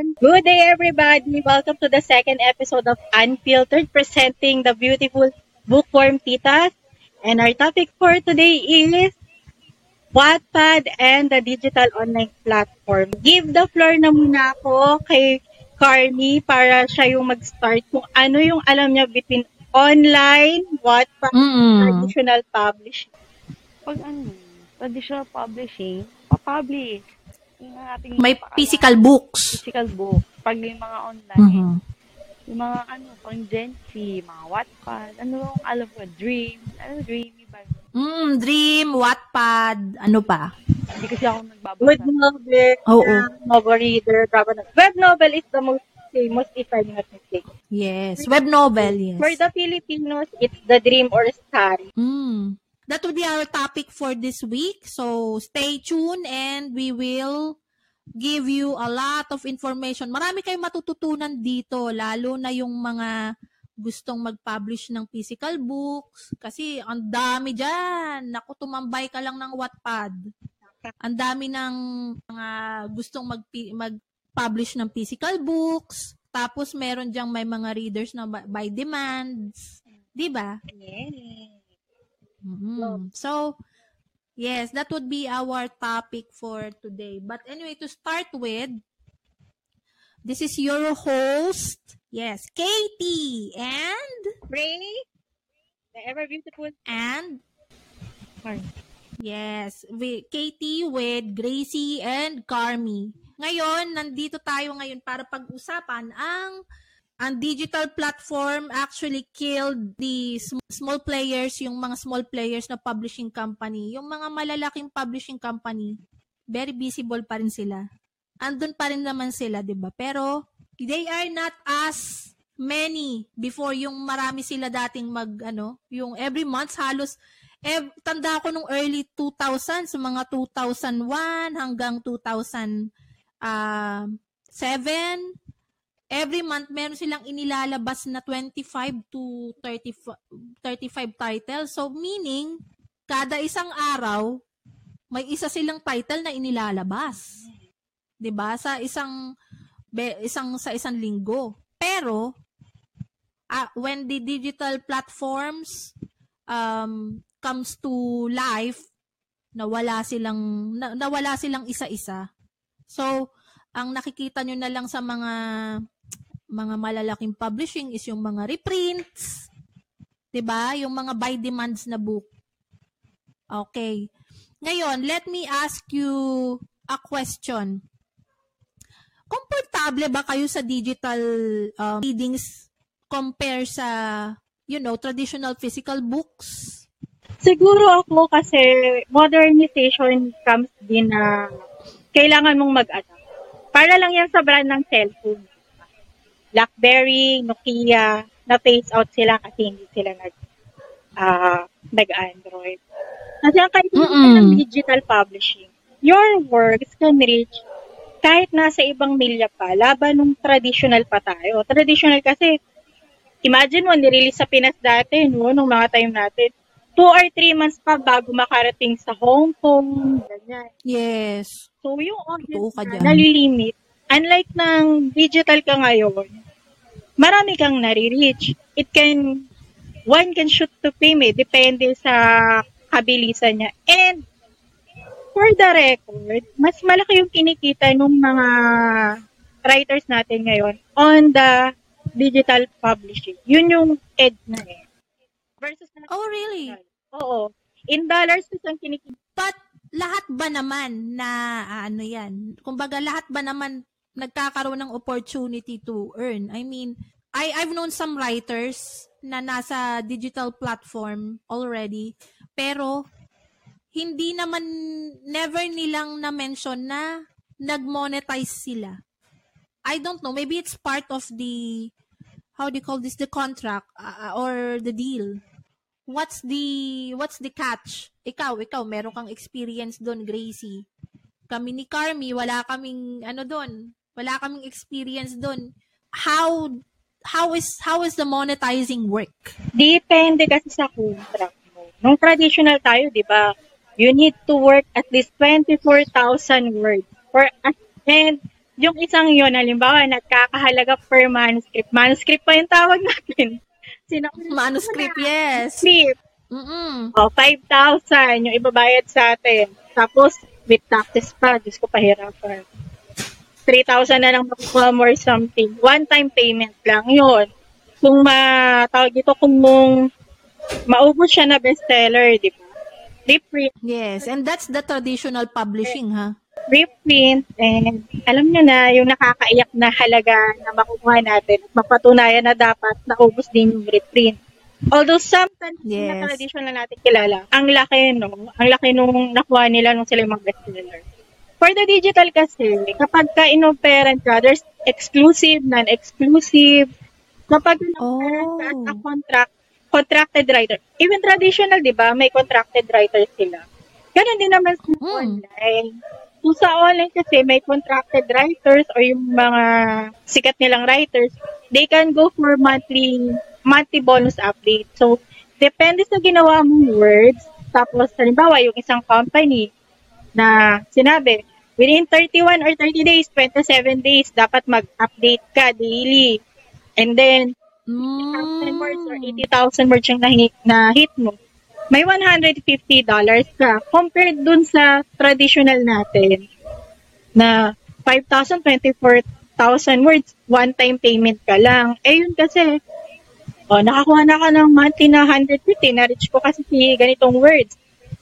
Good day, everybody! Welcome to the second episode of Unfiltered, presenting the beautiful bookworm titas. And our topic for today is Wattpad and the digital online platform. Give the floor na muna ako kay Carmi para siya yung mag-start kung ano yung alam niya between online, Wattpad, Mm. traditional publishing. Pag ano, traditional publishing, papublish. Yung ating May physical books. physical book. Pag yung mga online, Mhm. yung mga ano, pang Gen Z, mga Wattpad, ano yung alam ko, Dream, ano Dreamy ba? Mm, Dream, Wattpad, ano pa? Hindi kasi ako nagbabasa. Good novel, Oo. uh, novel reader, drama novel. Web novel is the most famous if I'm not mistaken. Yes, web novel, yes. For the Filipinos, it's the dream or story. Mm. That will be our topic for this week. So, stay tuned and we will give you a lot of information. Marami kayong matututunan dito, lalo na yung mga gustong mag-publish ng physical books. Kasi ang dami dyan. Naku, tumambay ka lang ng Wattpad. Ang dami ng mga gustong mag mag-publish ng physical books. Tapos meron diyang may mga readers na by demands. 'Di ba? Yes. Mhm. So, yes, that would be our topic for today. But anyway, to start with, this is your host, yes, Katie, and, Pray, the ever beautiful and, Carmi. yes, with Katie with Gracie and Carmi. Ngayon, nandito tayo ngayon para pag-usapan ang ang digital platform actually killed the sm- small players, yung mga small players na publishing company. Yung mga malalaking publishing company, very visible pa rin sila. Andun pa rin naman sila, 'di ba? Pero they are not as many before yung marami sila dating mag ano, yung every month halos ev- tanda ko nung early 2000s, mga 2001 hanggang 2000 ah 7 every month meron silang inilalabas na 25 to 35 35 titles. So meaning kada isang araw may isa silang title na inilalabas. 'Di ba? Sa isang isang sa isang linggo. Pero ah, when the digital platforms um comes to life nawala silang na, nawala silang isa-isa. So ang nakikita nyo na lang sa mga mga malalaking publishing is yung mga reprints. 'Di ba? Yung mga by demands na book. Okay. Ngayon, let me ask you a question. Komportable ba kayo sa digital um, readings compare sa you know, traditional physical books? Siguro ako kasi modernization comes din na kailangan mong mag-adapt. Para lang yan sa brand ng cellphone. BlackBerry, Nokia, na-phase out sila kasi hindi sila nag ah nag-Android. Kasi ang Mm-mm. ng digital publishing, your works can reach kahit nasa ibang milya pa, laban nung traditional pa tayo. Traditional kasi, imagine mo, nirelease sa Pinas dati, no, nung mga time natin, two or three months pa bago makarating sa Hong Kong, ganyan. Yes. So, yung audience na nalilimit, unlike ng digital ka ngayon, marami kang nare-reach. It can, one can shoot to fame eh, depende sa kabilisan niya. And, for the record, mas malaki yung kinikita ng mga writers natin ngayon on the digital publishing. Yun yung edge na eh. Versus na Oh, really? Oo. In dollars, ang kinikita. But lahat ba naman na ah, ano yan? Kumbaga lahat ba naman nagkakaroon ng opportunity to earn? I mean, I I've known some writers na nasa digital platform already, pero hindi naman never nilang na mention na nag-monetize sila. I don't know, maybe it's part of the how do you call this the contract uh, or the deal what's the what's the catch? Ikaw, ikaw meron kang experience doon, Gracie. Kami ni Carmi, wala kaming ano doon. Wala kaming experience doon. How how is how is the monetizing work? Depende kasi sa contract mo. Nung traditional tayo, di ba, you need to work at least 24,000 words. For, and yung isang yun, halimbawa, nagkakahalaga per manuscript. Manuscript pa yung tawag natin. Sino Manuscript, yes. Script. Mm-mm. O, 5,000 yung ibabayad sa atin. Tapos, with taxes pa, Diyos ko, pahirapan. 3,000 na lang makukuha more something. One-time payment lang yun. Kung matawag ito, kung mong maubos siya na bestseller, di ba? Reprint, Yes, and that's the traditional publishing, ha? reprint, and alam nyo na, yung nakakaiyak na halaga na makukuha natin, at mapatunayan na dapat naubos din yung reprint. Although sometimes Yes. na tradition na natin kilala, ang laki no, ang laki nung nakuha nila nung sila yung mga bestseller. For the digital kasi, kapag ka inoperan ka, there's exclusive, non-exclusive. Kapag inoperan ka as a Oh. contract, contracted writer. Even traditional, di ba, may contracted writer sila. Ganon din naman sa Mm. online. Kung sa online kasi may contracted writers or yung mga sikat nilang writers, they can go for monthly monthly bonus update. So, depende sa ginawa mong words. Tapos, halimbawa, yung isang company na sinabi, within 31 or 30 days, 27 days, dapat mag-update ka daily. And then, 80,000 words or Mm. 80,000 words yung na-hit, na-hit mo, may $150 ka compared dun sa traditional natin na 5,000, 24,000 words, one-time payment ka lang. Eh yun kasi, oh, nakakuha na ka ng monthly na 150, na-reach ko kasi si ganitong words.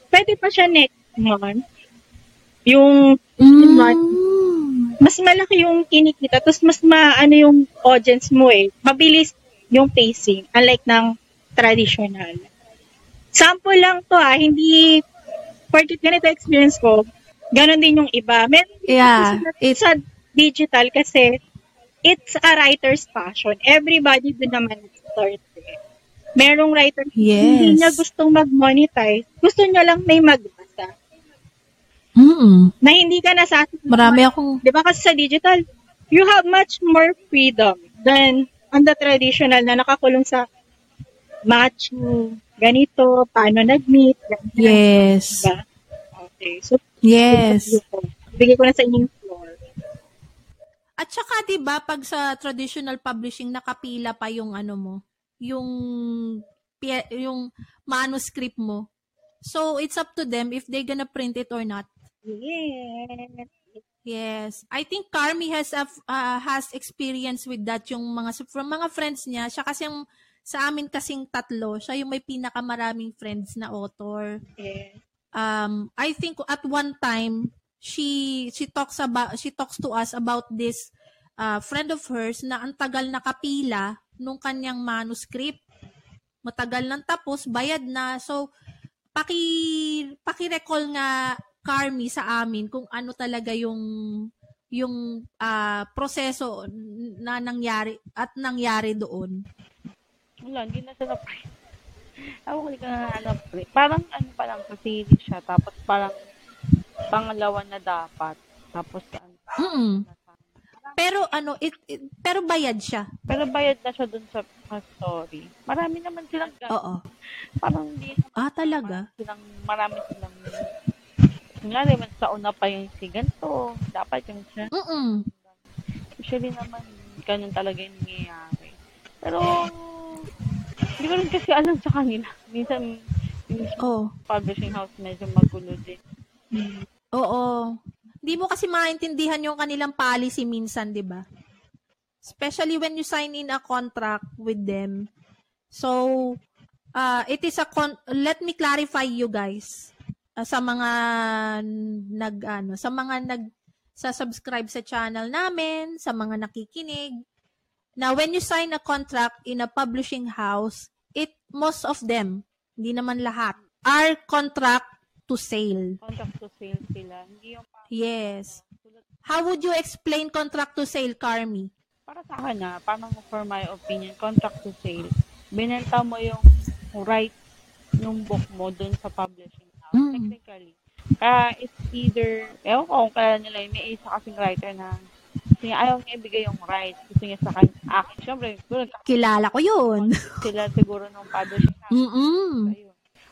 Pwede pa siya next month. Yung Mm. mas malaki yung kinikita, tapos mas maano yung audience mo eh. Mabilis yung pacing, unlike ng traditional. Sample lang to ah, hindi, porkit ganito experience ko, ganon din yung iba. Meron din Yeah, kasi sa, digital kasi it's a writer's passion. Everybody din naman start eh. Merong writer hindi Yes. niya gustong mag-monetize. Gusto niya lang may magbasa. Mm. Na hindi ka nasasabi Marami akong Di ba kasi sa digital, you have much more freedom than on the traditional na nakakulong sa macho, ganito, paano nag-meet, ganito. Yes. Diba? Okay. So, Yes. bigay ko na sa inyo yung floor. At saka 'di ba pag sa traditional publishing nakapila pa yung ano mo, yung yung manuscript mo. So it's up to them if they gonna print it or not. Yes. Yes. I think Carmi has a, uh, has experience with that yung mga from mga friends niya. Siya kasi yung sa amin kasing tatlo, siya yung may pinakamaraming friends na author. yes. um I think at one time she she talks about she talks to us about this uh, friend of hers na ang tagal nakapila nung kanyang manuscript. Matagal nang tapos, bayad na. So paki paki-recall nga Carmi sa amin kung ano talaga yung yung ah, proseso na nangyari at nangyari doon. Wala, hindi na siya na-print. Ako hindi ka na na-print. Parang ano pa lang, kasi siya. Tapos parang pangalawa na dapat. Tapos ano. Mm. Pero ano, it, it- pero bayad siya. Pero bayad na siya dun sa, sa story. Marami naman silang ganun. Oo. Parang hindi Ah, talaga? silang, marami silang Kunyari, man sa una pa yung si ganito. Dapat yung siya. Mm. Usually naman, ganun talaga yung nangyayari. Pero, hindi ko rin kasi alam sa kanila. Minsan, yung Oh. publishing house medyo magulo din. Oo. Hindi mo kasi maintindihan yung kanilang policy minsan, 'di ba? Especially when you sign in a contract with them. So, uh, it is a con- let me clarify you guys uh, sa mga nag ano, sa mga nag sa subscribe sa channel namin, sa mga nakikinig. Now, when you sign a contract in a publishing house, it most of them, hindi naman lahat, are contract to sale. Contract to sale sila. Hindi yung parang Yes. tulad How would you explain contract to sale, Carmi? para sa akin na, parang for my opinion, contract to sale, binenta mo yung right ng book mo dun sa publishing house. Mm. Technically. Kaya it's either, ewan ko kung kaya nila, may isa kasing writer na gusto niya, ayaw niya ibigay yung right. Gusto niya sa kanya. Akin, syempre, siguro Kilala ko yun. sila siguro ng publishing house. Mm-mm.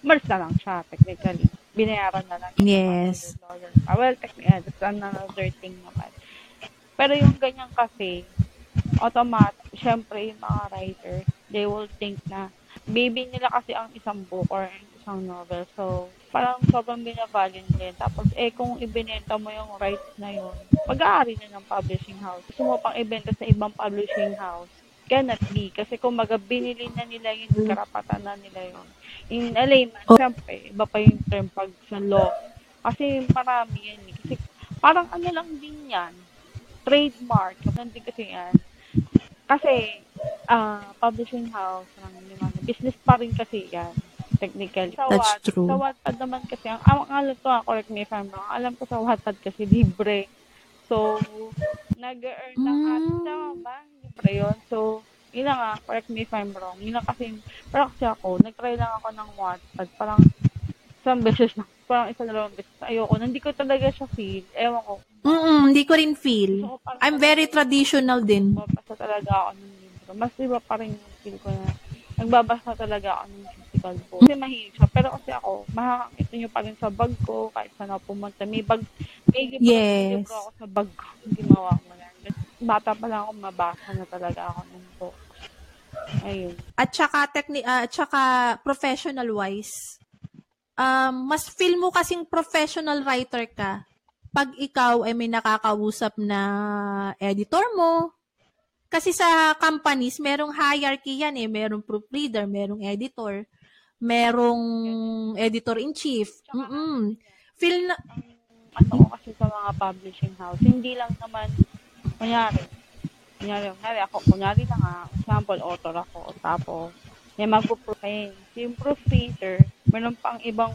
Umalis na lang siya, technically. Binayaran na lang. Yes. $100. Ah, well, technically, that's another thing naman. Pero yung ganyan kasi, automatic, syempre yung mga writer, they will think na baby nila kasi ang isang book or isang novel. So, parang sobrang binavalue nila. yun. Tapos, eh, kung ibinenta mo yung rights na yun, pag-aari na ng publishing house. Gusto mo pang ibenta sa ibang publishing house, cannot be. Kasi kung maga binili na nila yun, karapatan na nila yun. In a layman, Oh. syempre, iba pa yung term pag sa law. Kasi marami yan. eh. Kasi parang ano lang din yan. Trademark. Hindi kasi yan. Kasi, ah publishing house, ng business pa rin kasi yan. Technically. Sa That's Watt- true. Sa Wattpad naman kasi, ang, ang, alam ko, ah, correct me if I'm wrong, alam ko sa Wattpad kasi libre. So, nag-earn ng Mm. ads. Tama ba? Libre yun. So, yun na nga, correct me if I'm wrong. Yun lang kasi, pero kasi ako, nag-try lang ako ng Wattpad. Parang, isang beses lang. Parang isa dalawang beses. Ayoko. Hindi ko talaga siya feel. Ewan ko. Mm, hindi ko rin feel. Parang I'm very traditional din. Magbabasa talaga ako ng libro. Mas iba pa rin yung feel ko na nagbabasa talaga ako ng physical book. Kasi mahilig siya. Pero kasi ako, makakakita nyo pa rin sa bag ko kahit saan ako pumunta. May bag, may libro, Yes. libro ako sa bag ko. Hindi mawawala. Bata pa lang ako, mabasa na talaga ako ng book. Ayun. At saka, techni- ah, at saka professional wise, um, mas feel mo kasing professional writer ka pag ikaw ay may nakakausap na editor mo. Kasi sa companies, merong hierarchy yan eh. Merong proofreader, merong editor, merong editor-in-chief. Mm-mm. Feel na, ano ko kasi sa mga publishing house, hindi lang naman, kunyari, kunyari, kunyari ako, kunyari lang nga, example, author ako, tapos, may magpo-proof, yung proofreader, meron pang ibang,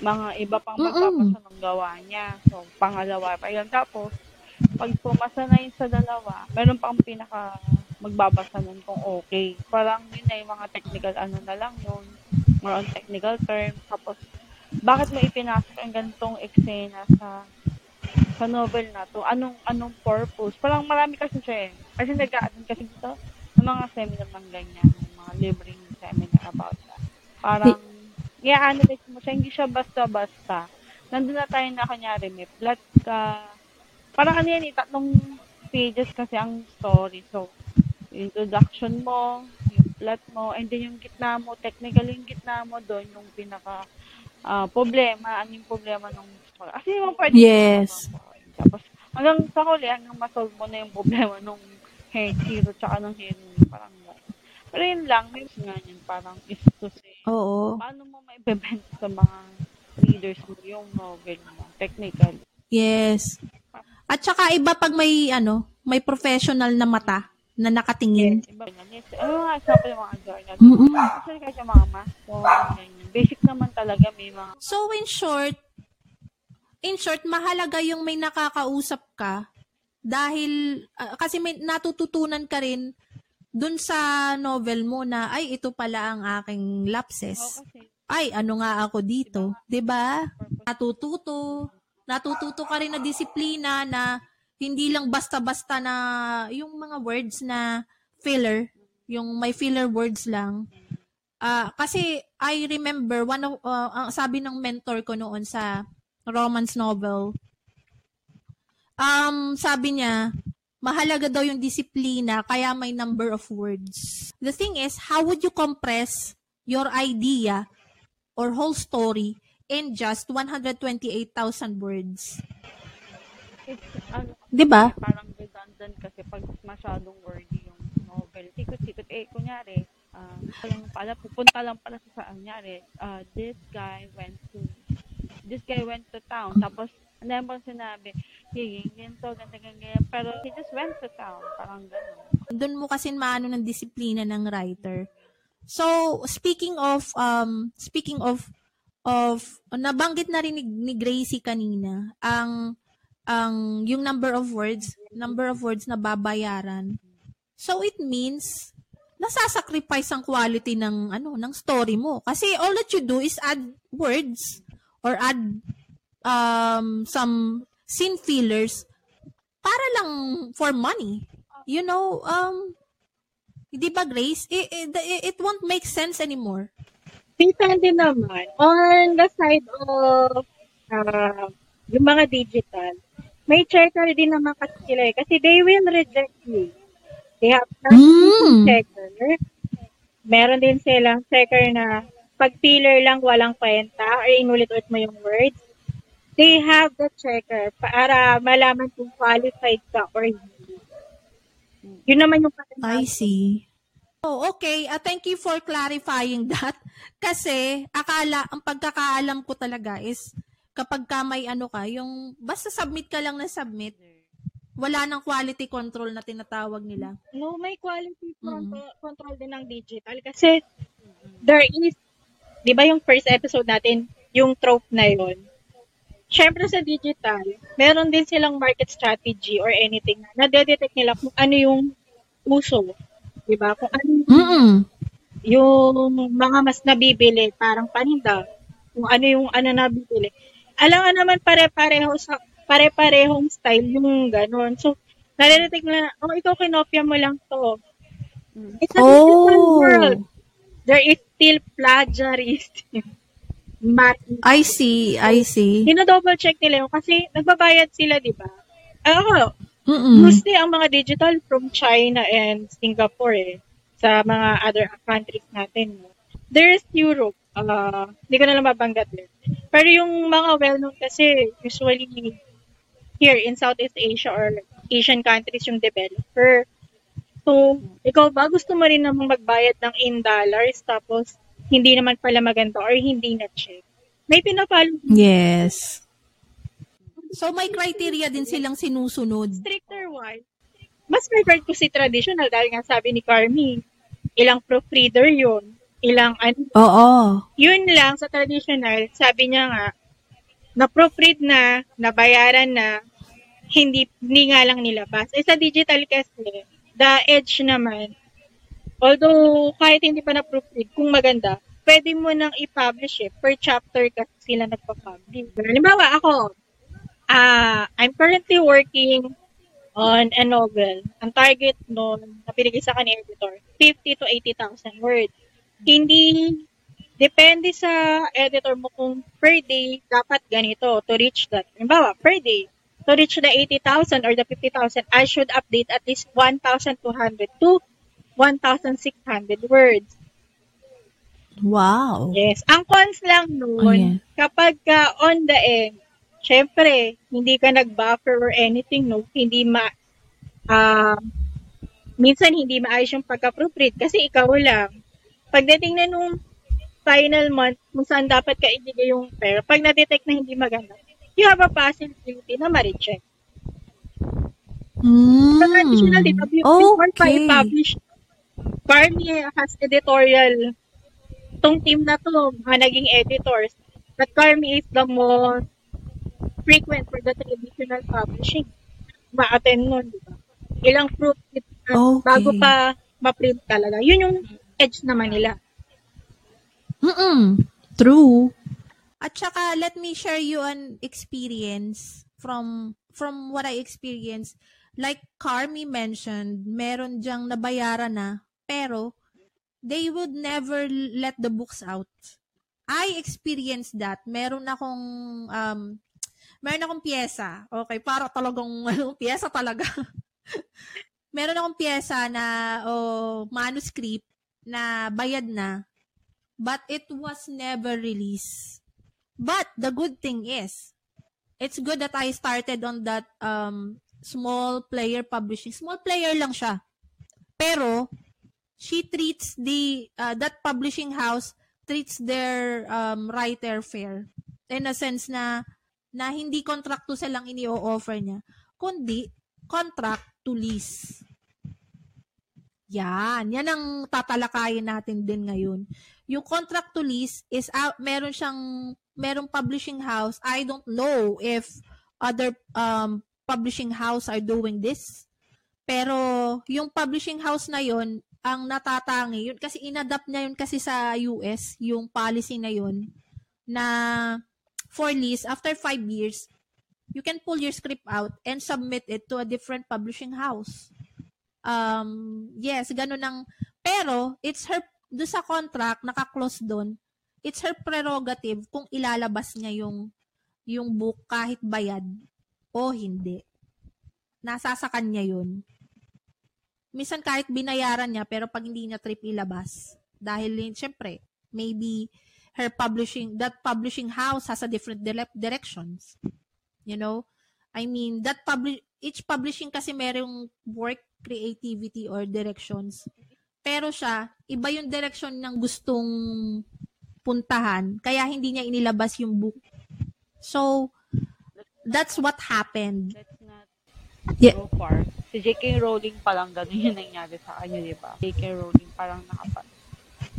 mga iba pang magpapasa ng gawa niya. So, pangalawa pa yun. Tapos, pag pumasa na yun sa dalawa, meron pang pinaka magbabasa nun kung okay. Parang yun na yung mga technical ano na lang yun. More on technical terms. Tapos, bakit mo ipinasok ang ganitong eksena sa sa novel na to? Anong anong purpose? Parang marami kasi siya eh. Kasi nag-a-attend kasi dito ng mga seminar ng ganyan, ng mga libreng seminar about that. Parang, i-analyze mo siya, hindi siya basta-basta. Nandun na tayo na kunyari, may plot ka. Parang ano yan eh, tatlong pages kasi ang story. So, introduction mo, yung plot mo, and then yung gitna mo, technically yung gitna mo doon, yung pinaka ah, problema, ano yung problema ng story. Kasi yung pwede Yes. Tapos, hanggang sa huli, hanggang masolve mo na yung problema nung he- hero tsaka ng heroine. Parang. Pero yun lang, may nga yun, parang is to say, oo. paano mo maibebenta sa mga readers mo yung novel mo, technical. Yes. At saka iba pag may ano, may professional na mata na nakatingin. Iba nga. Yes. Ano nga example mga journal? Mm-mm. Actually, kahit yung mga ganyan. basic naman talaga may mga So in short, in short, mahalaga yung may nakakausap ka dahil ah, kasi may natututunan ka rin dun sa novel mo na ay ito pala ang aking lapses. kasi Ay ano nga ako dito, 'di ba? Natututo, natututo ka rin na disiplina na hindi lang basta-basta na yung mga words na filler, yung may filler words lang. Ah, kasi I remember one of uh, sabi ng mentor ko noon sa romance novel. Um, sabi niya, mahalaga daw yung disiplina kaya may number of words. The thing is, how would you compress your idea or whole story in just 128,000 words? it's, ano, 'Di ba? parang redundant kasi pag masyadong wordy yung novel. Sikot-sikot. Eh, kunyari, ah, lang pala, pupunta lang pala sa saan. Kunyari, ah, this guy went to, this guy went to town. Tapos, ano yung bang sinabi? Higing, ganito, ganito, ganito. Pero, he just went to town. Parang gano'n. Doon mo kasi maano ng disiplina ng writer. So, speaking of um speaking of of nabanggit na rin ni, ni Gracie kanina ang ang yung number of words, number of words na babayaran. So it means nasasacrifice ang quality ng ano ng story mo kasi all that you do is add words or add um some scene fillers para lang for money. You know, um Di ba, Grace? It, it, it won't make sense anymore. Depende naman on the side of uh, yung mga digital. May checker din naman kasi sila eh. Kasi they will reject you. They have Mm. checker. Meron din silang checker na pag filler lang walang kwenta or inulit-ulit mo yung words. They have the checker para malaman kung qualified ka or hindi. Yun naman yung I see. Oh, okay. Uh, thank you for clarifying that. Kasi akala, ang pagkakaalam ko talaga is kapag ka may ano ka, yung basta submit ka lang na submit, wala nang quality control na tinatawag nila. No, may quality control, control din ng digital. Kasi there is, di ba yung first episode natin, yung trope na yun, syempre sa digital, meron din silang market strategy or anything na nadedetect nila kung ano yung uso. Di ba? Kung ano yung, Mm. yung mga mas nabibili, parang paninda, kung ano yung ano nabibili. Alam nga naman pare-pareho sa pare-parehong style yung ganun. So, nadedetect nila, oh, ito kinopya mo lang to. It's a Oh. world. There is still plagiarism. I see, I see. Dino-double check nila yun kasi nagbabayad sila, di ba? Ako, Mm-mm. mostly ang mga digital from China and Singapore eh, sa mga other countries natin. There's Europe. Uh, hindi ko na lang mabanggat din. Pero yung mga well-known kasi, usually here in Southeast Asia or Asian countries yung developer. So, ikaw ba gusto mo rin namang magbayad ng in dollars tapos hindi naman pala maganda or hindi na check? May pinapalo Yes. So may criteria din silang sinusunod. stricter one. Mas preferred ko si traditional dahil nga sabi ni Carmi, ilang proofreader yun, ilang ano, Oo. yun lang sa traditional, sabi niya nga, na proofread na, nabayaran na, hindi, hindi nga lang nilabas. Eh sa digital kasi, the edge naman, although kahit hindi pa na-proofread, kung maganda, pwede mo nang i-publish eh. Per chapter kasi sila nagpa-publish. Halimbawa, ako, ah I'm currently working on a novel. Ang target noon na pinigay sa kanil editor, 50 to 80,000 words. Hindi, depende sa editor mo kung per day dapat ganito to reach that. Halimbawa, per day, to reach the 80,000 or the 50,000, I should update at least 1,200 to 1,600 words. Wow. Yes. Ang cons lang Oh, noon, yeah. kapag ka on the end, syempre, hindi ka nag-buffer or anything, no? Hindi ma, ah, minsan hindi maayos yung pagka-proofread kasi ikaw lang. Pagdating na nung final month, kung saan dapat ka ibigay yung pera, pag na-detect na hindi maganda, you have a possibility na ma-reject. Mm. Sa traditional, di ba, before pa Okay. i-publish, Barney has editorial, tong team na to, mga naging editors, but Carmi is the most frequent for the traditional publishing. Ma-attend nun, di ba? Ilang proof it, Okay. bago pa ma-print talaga. Yun yung edge naman nila. Mm-mm. True. At saka, let me share you an experience from from what I experienced. Like Carmi mentioned, meron diyang nabayaran na, pero they would never let the books out. I experienced that. Meron akong um, meron akong pyesa. Okay, para talagang ano, pyesa talaga. meron akong pyesa na oh, manuscript na bayad na but it was never released. But the good thing is, it's good that I started on that um, small player publishing. Small player lang siya. Pero, she treats the, uh, that publishing house treats their um, writer fair. In a sense na, na hindi contract to silang ini-offer niya, kundi contract to lease. Yan. Yan ang tatalakayin natin din ngayon. Yung contract to lease is out, meron siyang merong publishing house. I don't know if other um publishing house are doing this. Pero yung publishing house na yon ang natatangi, yun kasi inadapt niya yun kasi sa US, yung policy na yun na for lease after five years, you can pull your script out and submit it to a different publishing house. Um, yes, ganun ang, pero it's her, do sa contract, naka-close doon, it's her prerogative kung ilalabas niya yung, yung book kahit bayad. o hindi. Nasa sa kanya yun. Minsan kahit binayaran niya, pero pag hindi niya trip ilabas, dahil, syempre, maybe her publishing, that publishing house has a different dire- directions. You know? I mean, that publish, each publishing kasi merong work creativity or directions. Pero siya, iba yung direction ng gustong puntahan. Kaya hindi niya inilabas yung book. So, that's what happened. Let's not Yeah. go far. Si J.K. Rowling pa lang ganun yung nangyari sa kanya, di ba? J.K. Rowling parang nakapa...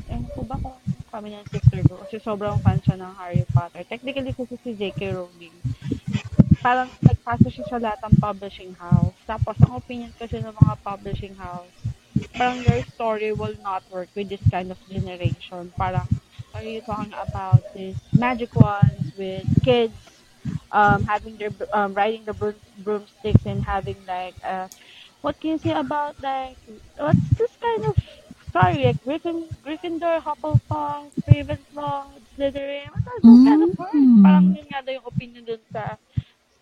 Ewan ko ba kung kami ng sister ko kasi sobrang fan siya ng Harry Potter. Technically kasi si J.K. Rowling parang nagpasa siya sa lahat ng publishing house. Tapos, ang opinion kasi ng mga publishing house, parang their story will not work with this kind of generation. Parang, are you talking about this magic ones with kids um, having their, um, riding the broom, broomsticks and having like, uh, what can you say about like, what's this kind of story? Like Griffin, Gryffindor, Hufflepuff, Ravenclaw, Slytherin, what are those kind of words? Mm. Parang yun nga daw yung opinion dun sa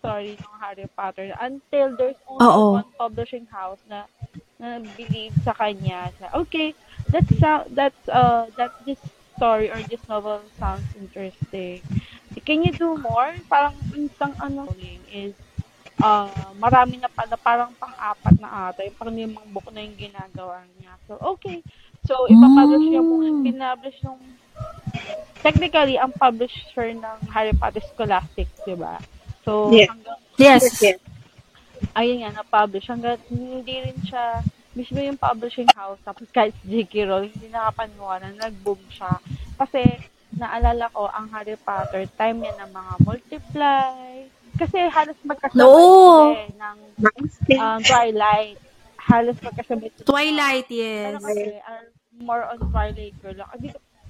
story ng Harry Potter until there's only Oo. one publishing house na na believe sa kanya. Na okay that's uh, that's uh that this story or this novel sounds interesting. Can you do more? Parang isang ano is uh, marami na pala parang pang-apat na ata yung pang limang book na yung ginagawa niya. So okay. So ipapublish niya Mm. pinablish nung technically ang publisher ng Harry Potter Scholastic di ba so Yeah. hanggang Yes. Yes. ayun nga, na-publish. Hanggang hindi rin siya, mismo yung publishing house, tapos kahit si J.K. Rowling, hindi nakapaniwala, nag-boom siya. Kasi, naalala ko, ang Harry Potter, time niya ng mga multiply. Kasi halos magkasabay No. eh, ng um, Twilight. Halos magkasabay sila. Twilight, Pero yes. kasi, are more on Twilight girl.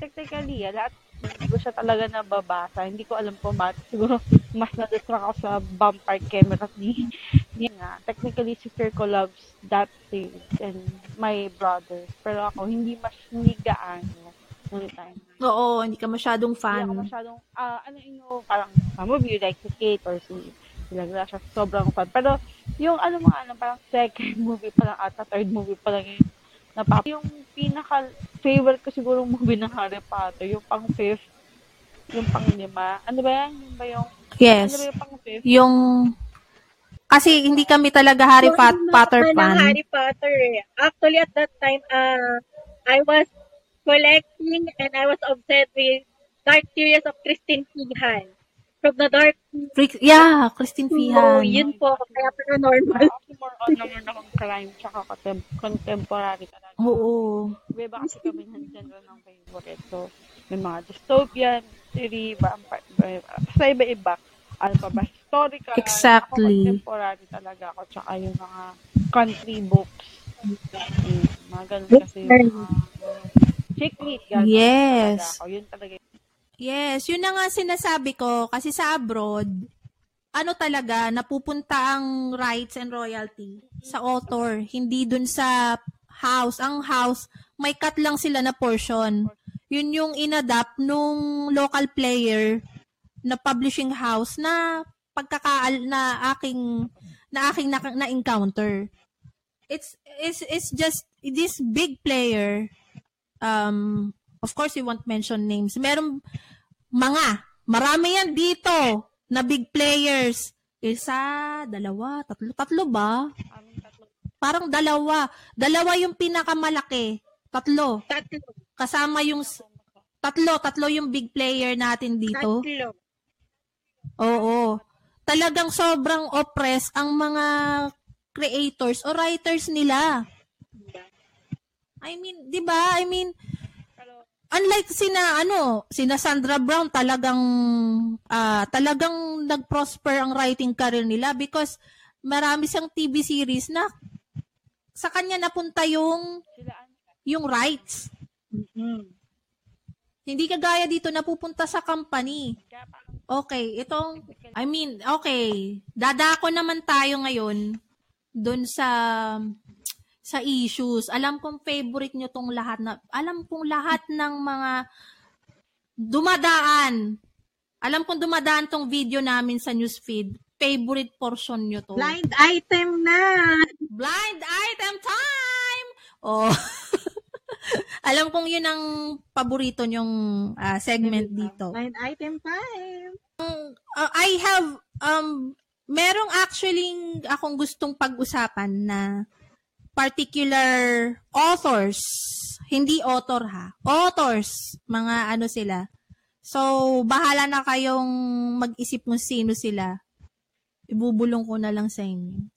technically, ah, lahat hindi ko siya talaga nababasa. Hindi ko alam kung bakit. Siguro, mas na-distract ako sa vampire cameras ni, ni nga. Technically, si ko loves that series and my brothers. Pero ako, hindi mas, hindi gaano. Nung time. Oo, hindi ka masyadong Hindi ako fan. masyadong, ah, ano yung, parang, some of you like si Kate or si, sila Gracia, sobrang fan. Pero, yung ano mga, ano, parang second movie pa lang ata, third movie pa lang yung, napap yung pinaka favorite ko siguro movie ng Harry Potter, yung pang fifth, yung pang lima. Ano ba yan? Yung ba yung, ano ba Yes. yung pang fifth? Yung, kasi hindi kami talaga Harry So, Pot- Potter fan. Harry Potter eh. Actually, at that time, uh, I was collecting and I was obsessed with Dark Series of Christine Fihan. From the Dark Freak- yeah, Christine So, Fihan. yun po, kaya paranormal. Ako more on naman akong crime tsaka contem- contemporary talaga. Oo. Iba kasi kami ng genre ng favorite. So, may mga dystopian, mystery, vampire, sa iba-iba. Ano pa ba? Historical. Exactly. Ako contemporary talaga ako. Tsaka yung mga country books. Mm, mga ganun kasi yung mga chick lit. Yes. talaga ako. Yun talaga yung Yes, yun na nga sinasabi ko kasi sa abroad, ano talaga, napupunta ang rights and royalty sa author, hindi dun sa house. Ang house, may cut lang sila na portion. Yun yung inadapt nung local player na publishing house na pagkakaal na aking na aking na, na encounter. It's it's it's just this big player um of course we won't mention names. Meron mga, marami yan dito na big players. Isa, dalawa, tatlo, tatlo ba? Parang dalawa. Dalawa yung pinakamalaki. Tatlo. Tatlo. Kasama yung, tatlo, tatlo yung big player natin dito. Tatlo. Oo. Talagang sobrang oppressed ang mga creators o writers nila. I mean, 'di ba? I mean, unlike sina ano, sina Sandra Brown talagang ah, talagang nag-prosper ang writing career nila because marami siyang TV series na sa kanya napunta yung yung rights. Mhm. Hindi kagaya dito napupunta sa company. Okay, itong I mean, okay, dadako naman tayo ngayon doon sa sa issues. Alam kong favorite nyo tong lahat na alam kong lahat ng mga dumadaan. Alam kong dumadaan tong video namin sa newsfeed. favorite portion nyo to. Blind item na! Blind item time! Oh. Alam kong yun ang paborito nyong ah, segment dito. Blind item time! Uh, I have, um, merong actually akong gustong pag-usapan na particular authors. Hindi author ha. Authors. Mga ano sila. So, bahala na kayong mag-isip kung sino sila. Ibubulong ko na lang sa inyo.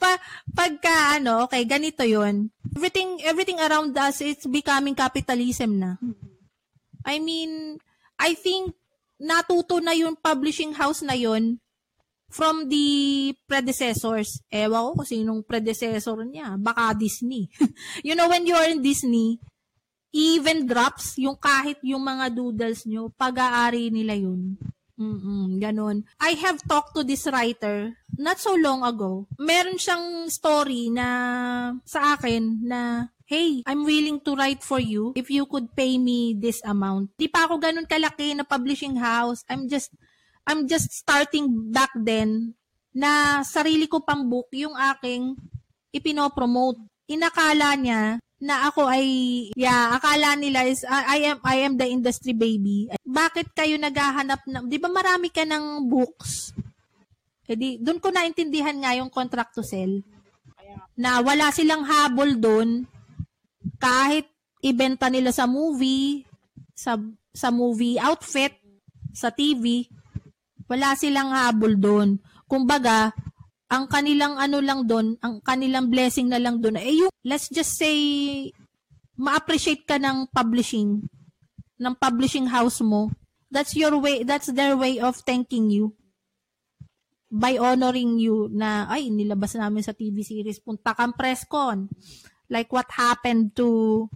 pa, pagka ano, okay, ganito 'yon. Everything everything around us it's becoming capitalism na. I mean, I think natuto na yung publishing house na yon from the predecessors. Ewan ko kung sinong predecessor niya. Baka Disney. you know, when you are in Disney, even drops yung kahit yung mga doodles nyo, pag-aari nila yun. Mm-mm, ganun. I have talked to this writer not so long ago. Meron siyang story na sa akin na hey, I'm willing to write for you if you could pay me this amount. Di pa ako ganun kalaki na publishing house. I'm just I'm just starting back then na sarili ko pang book yung aking ipinopromote. Inakala niya na ako ay yeah, akala nila is I, I am I am the industry baby. Bakit kayo naghahanap ng 'di ba marami ka ng books? Eh di doon ko naintindihan nga yung contract to sell. Na wala silang habol doon kahit ibenta nila sa movie, sa sa movie outfit, sa TV, wala silang habol doon. Kumbaga, ang kanilang ano lang doon, ang kanilang blessing na lang doon, eh yung, let's just say, ma-appreciate ka ng publishing, ng publishing house mo. That's your way, that's their way of thanking you. By honoring you na, ay, nilabas namin sa TV series, punta kang press con. Like what happened to,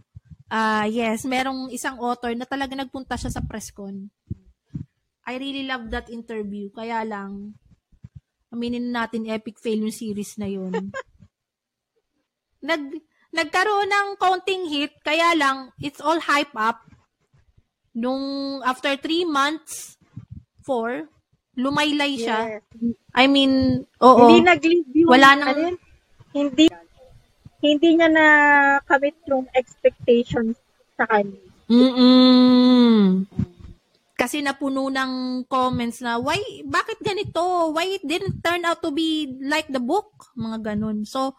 uh, yes, merong isang author na talaga nagpunta siya sa press con. I really love that interview. Kaya lang, aminin natin epic fail yung series na yun. Nag, nagkaroon ng counting hit, kaya lang, it's all hype up. Nung after three months, four, lumaylay siya. Yes. I mean, oo. Hindi nag-leave yung, Wala nang- ano, hindi, hindi niya na kamit yung expectations sa kanya. Mm-mm. Kasi napuno ng comments na, why, bakit ganito? Why it didn't turn out to be like the book? Mga ganun. So,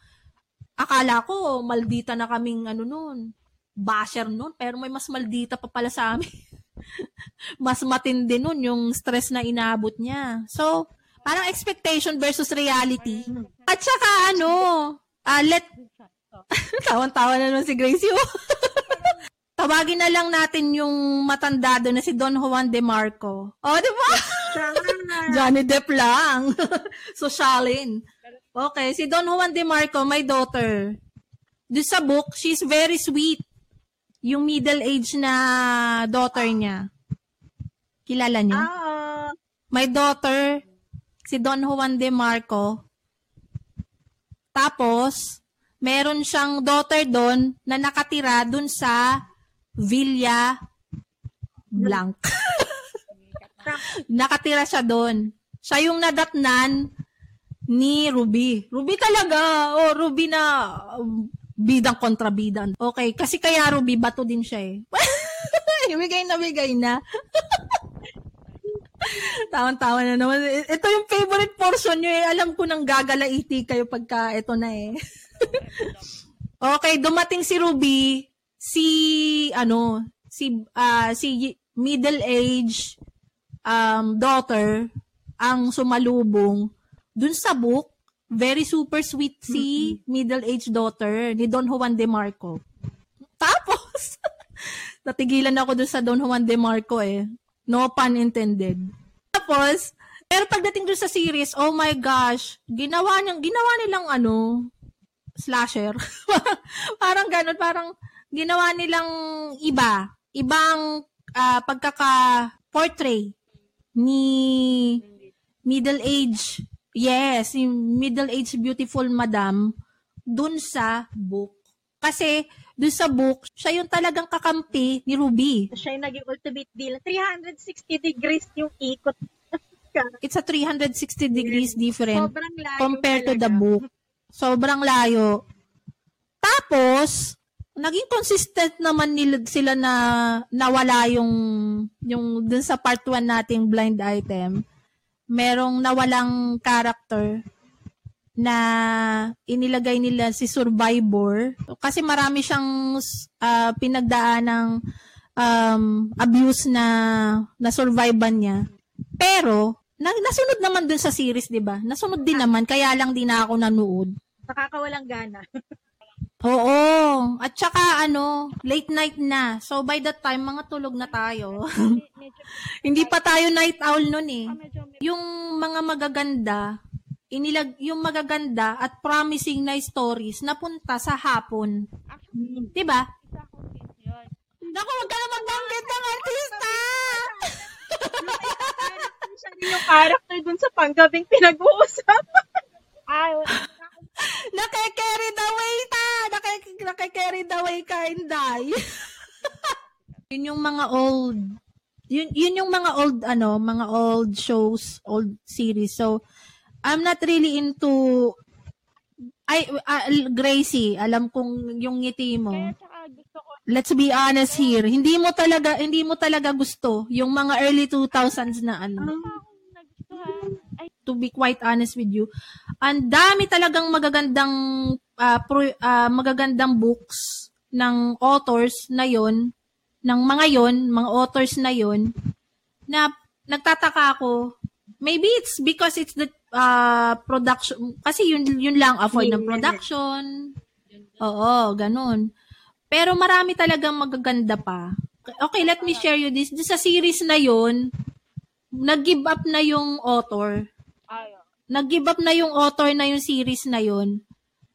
akala ko, maldita na kaming ano nun, basher nun, pero may mas maldita pa pala sa amin. mas matindi nun yung stress na inaabot niya. So, parang expectation versus reality. At saka ano, ah, let, tawan-tawa na naman si Gracie. Tawagin na lang natin yung matanda doon na si Don Juan de Marco. Oh, di ba? Johnny Depp lang. Sosyalin. Okay, si Don Juan de Marco, my daughter. Doon sa book, she's very sweet. Yung middle age na daughter niya. Kilala niyo? Ah, My daughter, si Don Juan de Marco. Tapos, meron siyang daughter doon na nakatira doon sa Villa Blanc. nakatira siya doon. Siya yung nadatnan ni Ruby. Ruby talaga. Oh, Ruby na um, bidang kontrabidang. Okay, kasi kaya Ruby, bato din siya eh. bigay na bigay na. Tawan-tawa na naman. Ito yung favorite portion nyo eh. Alam ko nang gagalaiti kayo pagka ito na eh. okay, dumating si Ruby, si, ano, si, ah, si middle age um, daughter ang sumalubong dun sa book. Very super sweet si middle age daughter ni Don Juan de Marco. Tapos, natigilan ako dun sa Don Juan de Marco eh. No pun intended. Tapos, pero pagdating dun sa series, oh my gosh, ginawa niyang, ginawa nilang ano, slasher. parang ganun, parang ginawa nilang iba. Ibang ah, pagkaka-portray ni middle age, yes, yung middle age beautiful madam dun sa book. Kasi doon sa book, siya yung talagang kakampi ni Ruby. Siya yung naging ultimate deal. 360 degrees yung ikot. It's a 360 degrees different Sobrang layo compared to the talaga. book. Sobrang layo. Tapos, naging consistent naman nila sila na nawala yung yung dun sa part 1 nating blind item. Merong nawalang character na inilagay nila si Survivor kasi marami siyang ah, pinagdaan ng um, abuse na na survival niya. Pero na, nasunod naman dun sa series, 'di ba? Nasunod din naman kaya lang din ako nanood. Nakakawalang gana. Oo. At saka ano, late night na. So by that time mga tulog na tayo. Hindi pa tayo night owl noon eh. ah, Yung mga magaganda, inilag yung magaganda at promising na stories napunta sa hapon. 'Di ba? Naku, wag ka na magbanggit ng artista! Siya rin yung character dun sa panggabing pinag-uusapan. Ay, Nake-carried away Nake-carried away ka, Inday. yun yung mga old, yun, yun yung mga old, ano, mga old shows, old series. So, I'm not really into, ay, ah, Gracie, alam kong yung ngiti mo. kaya tsaka gusto ko, Let's be honest here. Hindi mo talaga, hindi mo talaga gusto yung mga early 2000s na ano. Ay, to be quite honest with you, ang dami talagang magagandang ah, pro- ah, magagandang books ng authors na yon, ng mga yon, mga authors na yon na nagtataka ako. Maybe it's because it's the ah, production kasi yun yun lang afford ng production. Oo, ganun. Pero marami talagang magaganda pa. Okay, let me share you this. Sa series na yon, nag-give up na yung author. Nag-give up na yung author na yung series na yun.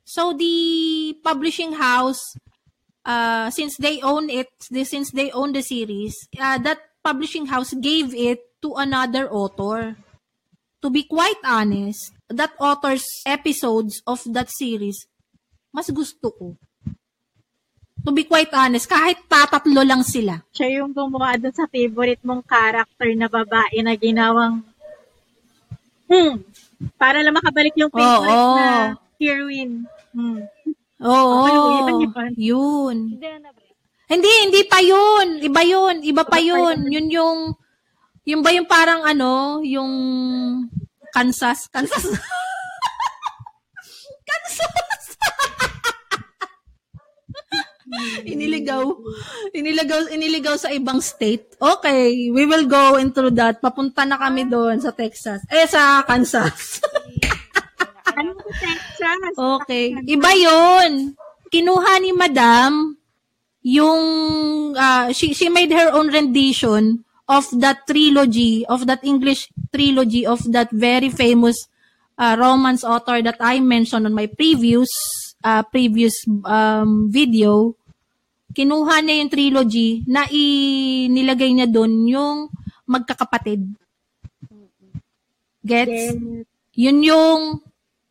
So the publishing house uh since they own it, since they own the series, uh, that publishing house gave it to another author. To be quite honest, that author's episodes of that series mas gusto ko. To be quite honest, kahit tatatlo lang sila. Siya yung gumawa dun sa favorite mong character na babae na ginawang hmm, para lang makabalik yung favorite Oo. na heroine. Hmm. Oo, Okay, yun yun. yun. Hindi? Hindi, pa yun. Iba yun. Iba pa Iba pa yun. yun. Yun yung, yung ba yung parang ano, yung Kansas. Kansas. Kansas. iniligaw. Iniligaw, iniligaw sa ibang state. Okay, we will go into that. Papunta na kami doon sa Texas. Eh, sa Kansas. Ano Texas? Okay. Iba yun. Kinuha ni Madam yung, ah, she, she made her own rendition of that trilogy, of that English trilogy of that very famous ah, romance author that I mentioned on my previous ah, previous um, video. Kinuha niya yung trilogy na inilagay niya doon yung magkakapatid. Gets? Then, Yun yung,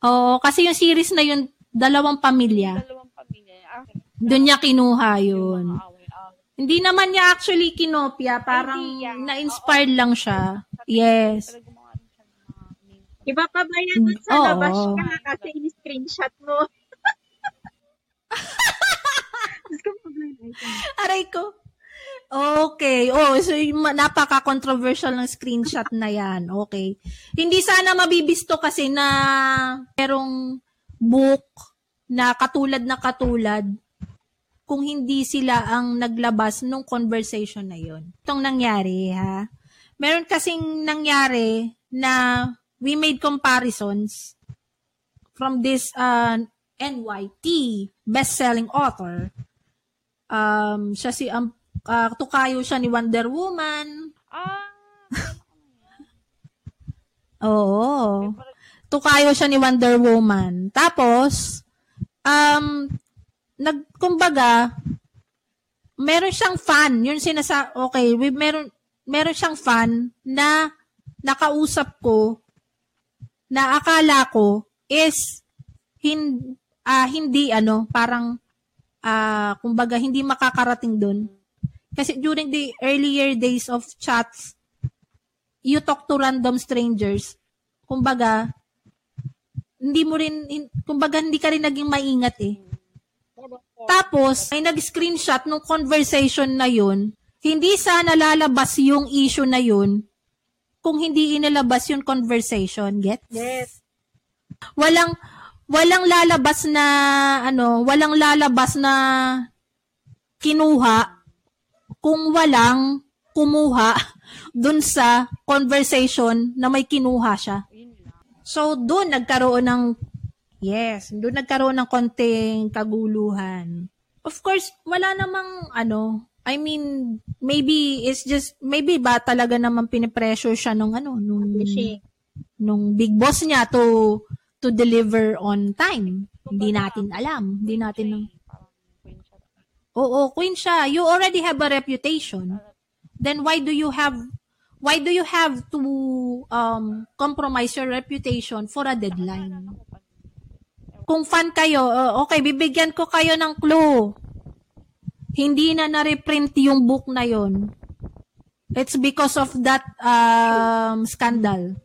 oh, kasi yung series na yun, dalawang pamilya. Dalawang pamilya. Ah, Doon niya kinuha yun. away-away. Hindi naman niya actually kinopya, parang yeah. na-inspired lang siya. Yes. Yan dun sa Oo. labas ka kasi in-screenshot mo? Item. Aray ko. Okay. Oh, so napaka-controversial ng screenshot na yan. Okay. Hindi sana mabibisto kasi na merong book na katulad na katulad kung hindi sila ang naglabas nung conversation na yon. Itong nangyari, ha? Meron kasing nangyari na we made comparisons from this uh, NYT best-selling author um, siya si, um, ah, tukayo siya ni Wonder Woman. Ah, Oo. Tukayo siya ni Wonder Woman. Tapos, um, nag, kumbaga, meron siyang fan. Yun sinasa, okay, we, meron, meron siyang fan na nakausap ko na akala ko is hin, ah, hindi ano, parang ah kumbaga hindi makakarating doon. Kasi during the earlier days of chats, you talk to random strangers. Kumbaga, hindi mo rin, kumbaga hindi ka rin naging maingat eh. Tapos, ay nag-screenshot nung conversation na yun, hindi sana lalabas yung issue na yun kung hindi inilabas yung conversation. Gets? Yes. Walang, walang lalabas na, ano, walang lalabas na kinuha kung walang kumuha dun sa conversation na may kinuha siya. So, doon nagkaroon ng, yes, doon nagkaroon ng konting kaguluhan. Of course, wala namang, ano, I mean, maybe it's just, maybe ba talaga naman pinipressure siya nung, ano, nung, nung big boss niya to, to deliver on time. Hindi natin alam. Hindi natin, siya. oo, queen siya. You already have a reputation. Then why do you have, why do you have to, um, compromise your reputation for a deadline? kung fan kayo, uh, okay, bibigyan ko kayo ng clue. Hindi na na-reprint yung book na yon. It's because of that um, scandal.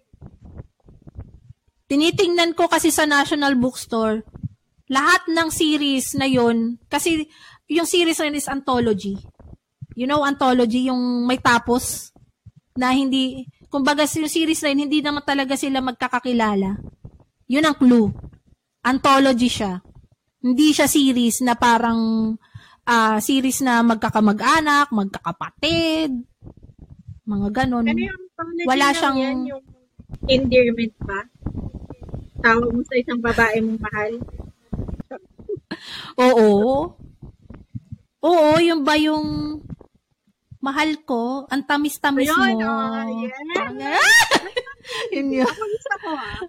Tinitingnan ko kasi sa National Bookstore, lahat ng series na yon, kasi yung series na yun is anthology. You know, anthology, yung may tapos, na hindi, kumbaga yung series na yun, hindi naman talaga sila magkakakilala. Yun ang clue anthology siya. Hindi siya series na parang ah, series na magkakamag-anak, magkakapatid, mga ganon. Ano yung Wala siyang- yan, yung endearment ba? Tawag mo sa isang babae mong mahal. Oo. Oo, yung ba yung mahal ko, ang tamis-tamis mo. Ayun, oh, yes. Yun yun. Ako ko ah.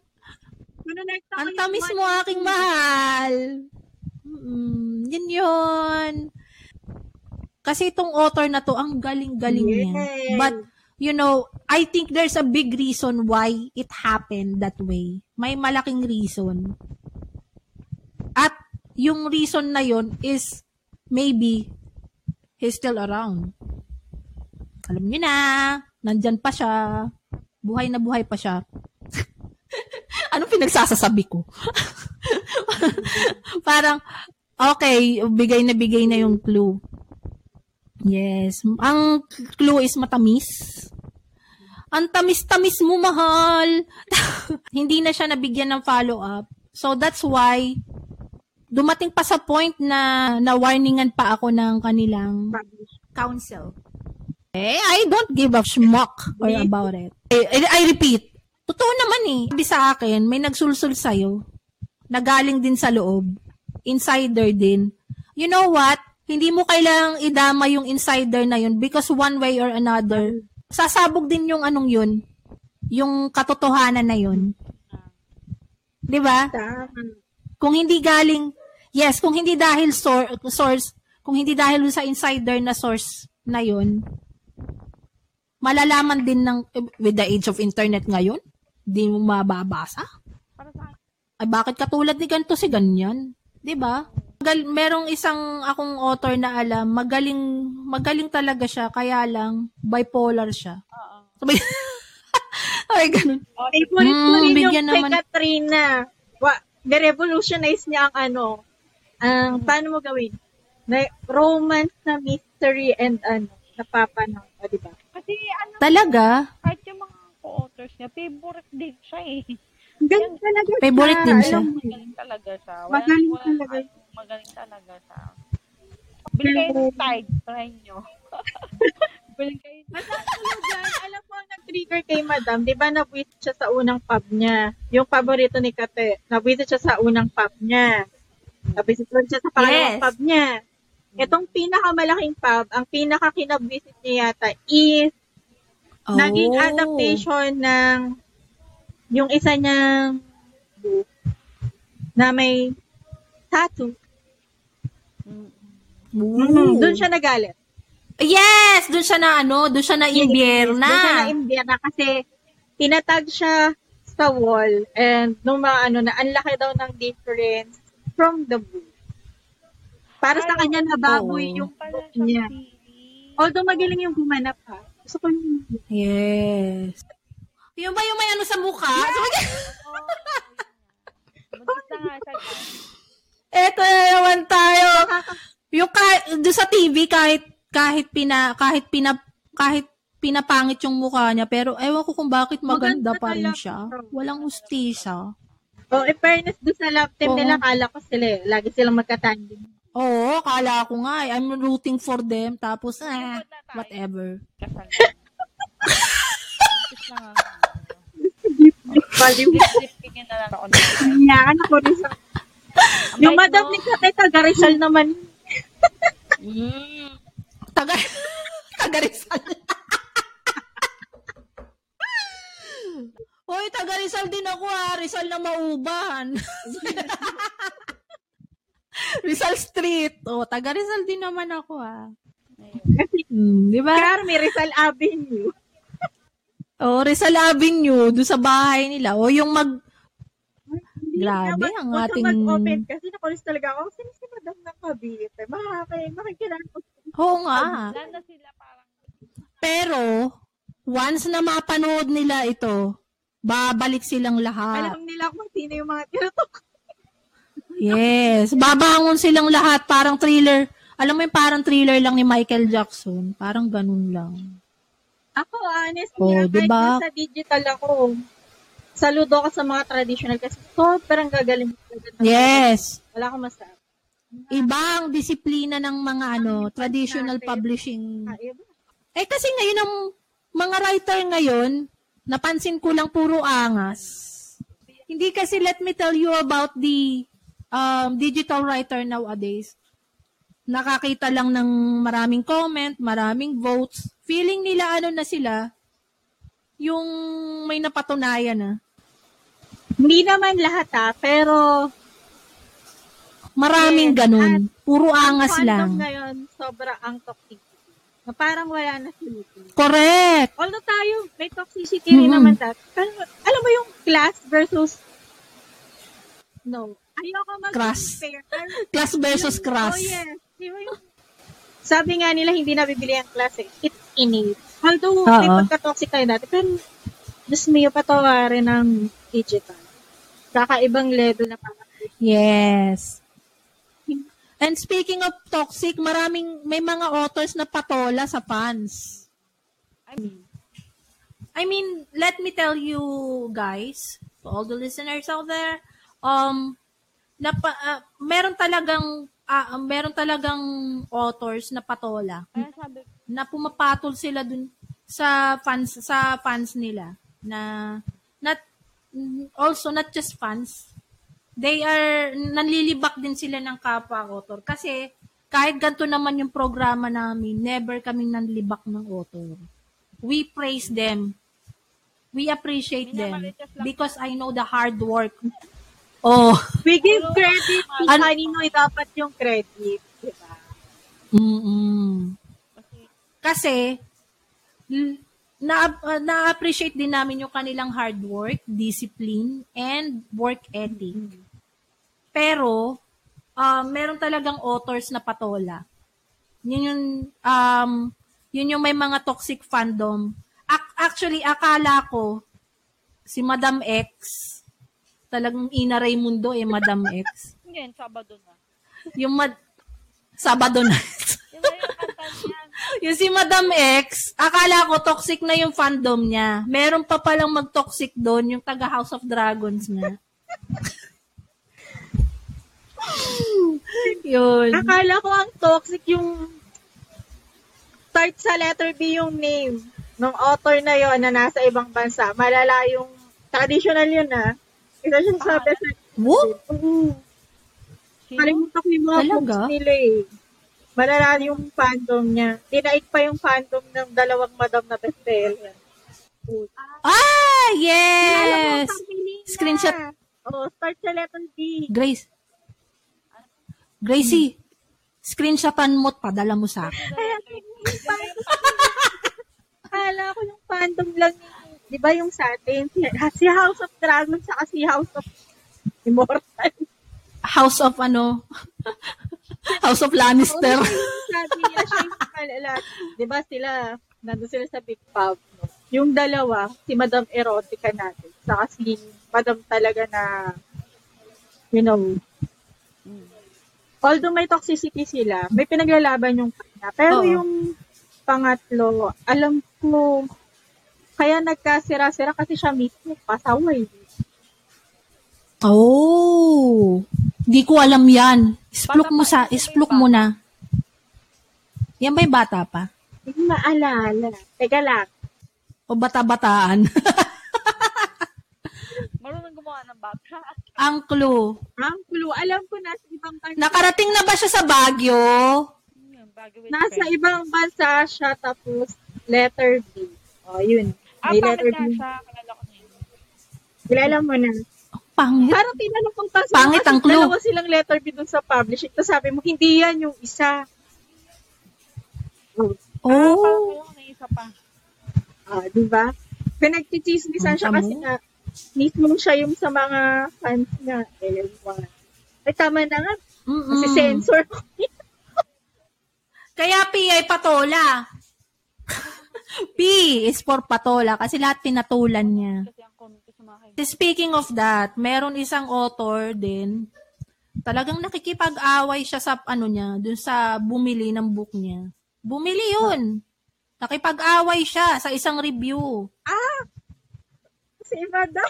Ano Ang tamis mo aking mahal. Mm, yun yun. Kasi itong author na to, ang galing-galing niya. Yes. But, you know, I think there's a big reason why it happened that way. May malaking reason. At yung reason na yun is maybe he's still around. Alam niyo na, nandyan pa siya. Buhay na buhay pa siya. Anong pinagsasasabi ko? Parang, okay, bigay na bigay na yung clue. Yes. Ang clue is matamis. Ang tamis-tamis mo, mahal. Hindi na siya nabigyan ng follow-up. So, that's why, dumating pa sa point na na-warningan pa ako ng kanilang counsel. Eh, I don't give a schmuck or about it. I, I, I repeat, totoo naman eh. Sabi sa akin, may nagsulsul sa'yo, na galing din sa loob, insider din. You know what? Hindi mo kailangang idama yung insider na yun because one way or another, sasabog din yung anong yun, yung katotohanan na yun. 'Di ba? Kung hindi galing, yes, kung hindi dahil sor- source, kung hindi dahil sa insider na source na yun, malalaman din ng, with the age of internet ngayon, di mo mababasa. Ay, bakit katulad ni ganito si ganyan? 'Di ba? Gal- merong isang akong author na alam, magaling, magaling talaga siya, kaya lang, bipolar siya. oo. Sabi, ay, ganun. Favorite ko Mm, rin yung bigyan kay naman. Katrina. Wa, revolutionize niya ang ano, ang paano mo gawin? Na, romance na mystery and ano, napapanood, o diba? Kasi ano, Talaga? kahit yung mga co-authors niya, favorite din siya eh. Galing talaga siya. Favorite din siya. Mo yun. Magaling talaga siya. Magaling talaga. ano, magaling talaga siya. Bili kayo ng tide, try nyo. Bili kayo ano dyan, alam mo, nag-trigger kay madam, di ba nabwisit siya sa unang pub niya? Yung paborito ni Kate, nabwisit siya sa unang pub niya. Nabwisit siya sa pangalawang Yes. pub niya. Itong pinakamalaking pub, ang pinaka kinabwisit niya yata is Oh. naging adaptation ng yung isa niyang book na may tattoo. Ooh. Doon siya nagalit. Yes! Doon siya na ano, doon siya na imbierna. Doon siya na imbierna kasi tinatag siya sa wall and nung mga ano na, ang laki daw ng difference from the book. Para sa kanya nababoy Oo. yung book niya. Although magaling yung gumanap ha. Gusto ko yung Yes. Yung ba yung may ano sa mukha? Maganda nga siya. guys. Eto na naman tayo. Yung kahit, sa TV, kahit, kahit pina, kahit pina, kahit pinapangit yung mukha niya, pero ewan ko kung bakit maganda, Maganda pa rin siya. Walang hustisya. Oh, in fairness, doon sa love team Oo. nila, kala ko sila eh. Lagi silang magkatandem. Oo, kala ko nga eh. I'm rooting for them. Tapos, eh, whatever. Baliw. Yan, ako rin sa... Yung madam ni Kate, taga Rizal naman. Mm. Taga, taga Rizal. Hoy, taga Rizal din ako ah. Rizal na mauban. Rizal Street. Oh, taga Rizal din naman ako ah. Kasi Hmm, di ba? Carmi, Rizal Avenue. Oh, Rizal Avenue, doon sa bahay nila. O yung mag... Hindi Grabe, ang ka ating- mag-open kasi nakulis talaga ako. Sino si madam ng Cavite? Makakay, makikilala ko. Oo nga. Wala na sila parang Pero, once na mapanood nila ito, babalik silang lahat. Alam nila kung sino yung mga tinutok. Yes. Babangon silang lahat. Parang thriller. Alam mo yung parang thriller lang ni Michael Jackson. Parang ganun lang. Ako, honestly, Oh, diba? sa digital ako, saludo ako sa mga traditional kasi sobrang gagaling. Yes. Wala akong masabi. Ibang disiplina ng mga ano, traditional publishing. Iba. Eh kasi ngayon ang mga writer ngayon, napansin ko lang puro angas. Hindi kasi let me tell you about the um, digital writer nowadays. Nakakita lang ng maraming comment, maraming votes. Feeling nila ano na sila, yung may napatunayan na. Hindi naman lahat ha, pero Maraming Yes, ganun. Puro ang angas lang. ngayon, sobra ang toxicity. Na parang wala na solution. Correct. Although tayo, may toxicity rin Mhm. naman. Pero, alam mo yung class versus no. Ayoko mag-compare. Class versus crush. Oh, yes. Di ba yung, sabi nga nila, hindi nabibili ang class eh. It's innate. Although, may Oo. pagka-toxic tayo dati, pero, Diyos mio, patawarin ng digital. Kakaibang level na parang, Yes. And speaking of toxic, maraming may mga authors na patola sa fans. I mean, I mean, let me tell you guys, to all the listeners out there, um napa, ah, meron talagang ah, meron talagang authors na patola na pumapatol sila dun sa fans sa fans nila na not also not just fans. They are nanlilibak din sila ng kapwa author. Kasi kahit ganito naman yung programa namin never kaming nanlibak ng author. We praise them. We appreciate them. because I know the hard work. Oh. We give credit kung Ano- kanino ay dapat yung credit. Diba? mm kasi, Kasi, l- na, uh, na-appreciate din namin yung kanilang hard work, discipline, and work ethic. Pero, um, meron talagang authors na patola. Yun yung, um, yun yung may mga toxic fandom. Ac- actually, akala ko, si Madam X, talagang Ina Raimundo eh, Madam X. ngayon, Sabado na. Yung mad- Sabado na. Yung kanta niya? Yung si Madam X, akala ko toxic na yung fandom niya. Meron pa palang mag-toxic doon, yung taga House of Dragons niya. Yun. Akala ko ang toxic yung start sa letter B yung name ng author na yon na nasa ibang bansa. Malala yung traditional yun ah. Isa siya sa best Woo! Oo. Sino? Kalimutan ko yung mga Talaga? books nila eh. Malala yung fandom niya. Tinaik pa yung fandom ng dalawang madam na bestseller. Ah, yes! Screenshot. Oo, start sa letter B. Grace. Gracie, screenshotan mo at padala mo sa akin. Akala ko yung fandom lang di ba yung sa atin, si, House of Dragons saka si House of Immortal. House of ano? House of Lannister. Sabi niya siya yung kalala. Di ba sila, nandun sila sa Big Pub. No? Yung dalawa, si Madam Erotica natin. Saka si Madam talaga na, you know, although may toxicity sila, may pinaglalaban yung kanya. Pero Oo. yung pangatlo, alam ko, kaya nagkasira-sira kasi siya mismo pasaway. Oh. Di ko alam yan. Isplok Bata mo sa, isplok bata. mo na. Yan ba'y bata pa? Hindi maalala. Teka lang. O bata-bataan? Marunong gumawa ng bata. Ang clue. Ang clue, alam ko nasa ibang bansa. Nakarating na ba siya sa Baguio? With nasa friends. ibang bansa siya tapos letter B. O, yun. Ah, May letter B. siya? Kilala ko na yun. Kilala mo na. Pangit. Parang tinanong kong kasi Pangit ang clue. dalawa silang letter B dun sa publishing. Tapos sabi mo, hindi yan yung isa. Oh, Ah, parang Oh. ko na isa pa. ah, di ba? Pinagchichismisan siya kasi nga, mismo siya yung sa mga fans niya. Ewan. Ay, tama na nga. Mm-mm. Kasi sensor. Kaya P ay patola. P is for patola kasi lahat pinatulan niya. Kasi Speaking of that, meron isang author din, talagang nakikipag-away siya sa ano niya, dun sa bumili ng book niya. Bumili yun. Nakipag-away siya sa isang review. Kasi iba daw.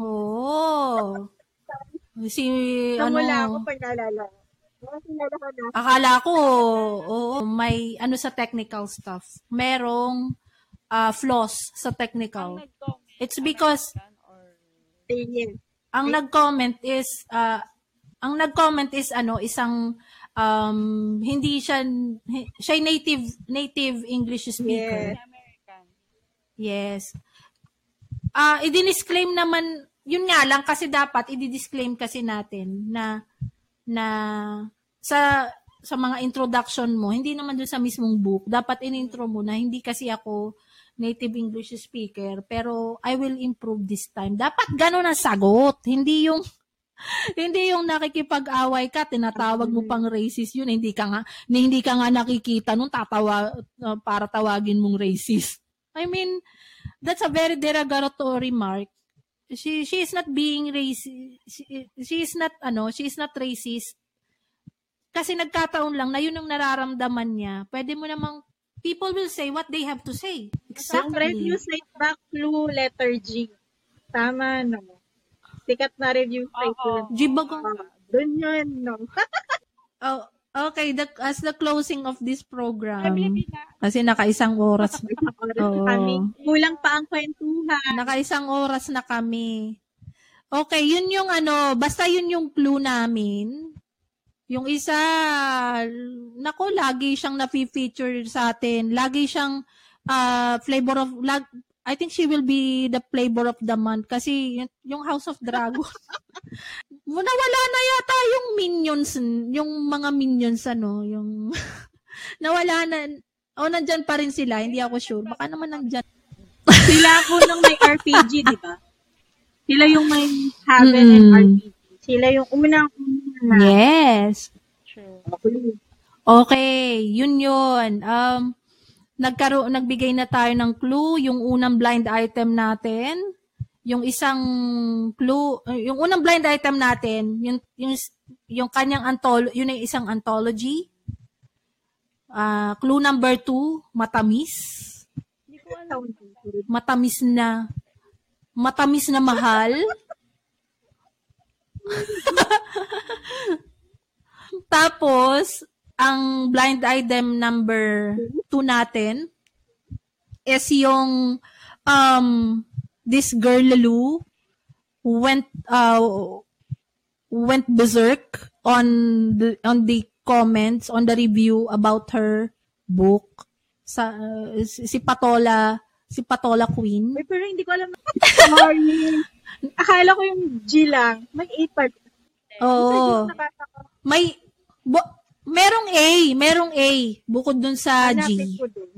Oo. Si, Namula ako ano, pag naalala. akala ko, oo, may ano sa technical stuff. Merong ah, flaws sa technical. It's because ang nag-comment is uh, ang nag-comment is ano isang um hindi siya siya native native English speaker. American. Yes. Ah, i-disclaim naman yun nga lang kasi dapat i-disclaim kasi natin na na sa sa mga introduction mo, hindi naman dun sa mismong book, dapat in-intro mo na hindi kasi ako native English speaker, pero I will improve this time. Dapat ganun ang sagot. Hindi yung hindi yung nakikipag-away ka, tinatawag mo pang racist yun, hindi ka nga, hindi ka nga nakikita nung tatawa, uh, para tawagin mong racist. I mean, that's a very derogatory remark. She, she is not being racist, she, she is not, ano, she is not racist. Kasi nagkataon lang na yun ang nararamdaman niya. Pwede mo namang, people will say what they have to say. Yung review Exactly. site back clue letter G. Tama, no? Sikat na review site Oo. yun. Jibagang, Ah, Doon yun, no? oh, okay, the, as the closing of this program, na. kasi nakaisang oras, Oo. kami. Kulang pa ang kwentuhan. nakaisang oras na kami. Okay, yun yung ano, basta yun yung clue namin. Yung isa, nako, lagi siyang na-feature sa atin. Lagi siyang ah, flavor of, lag, I think she will be the flavor of the month kasi yung, House of Dragon. nawala na yata yung minions, yung mga minions ano, yung nawala na, o nandyan pa rin sila, hindi ako sure. Baka naman nandyan. Sila po nung may RPG, di ba? Sila yung may Haven and Mm. RPG. Sila yung unang-una na. Yes. True. Okay. Okay, yun yun. Um, nagkaro nagbigay na tayo ng clue, yung unang blind item natin, yung isang clue, uh, yung unang blind item natin, yung yung yung kanyang antol, yun ay isang anthology. Ah, clue number two, matamis. Matamis na matamis na mahal. Tapos, ang blind item number 2 natin is yung um this girl Lulu went uh went berserk on the on the comments on the review about her book sa uh, si Patola si Patola Queen Uy, pero hindi ko alam. Sorry. Akala ko yung G lang. May 8 part. Oo. May, bo- merong A, merong A, bukod dun sa hanapin G. ko dun.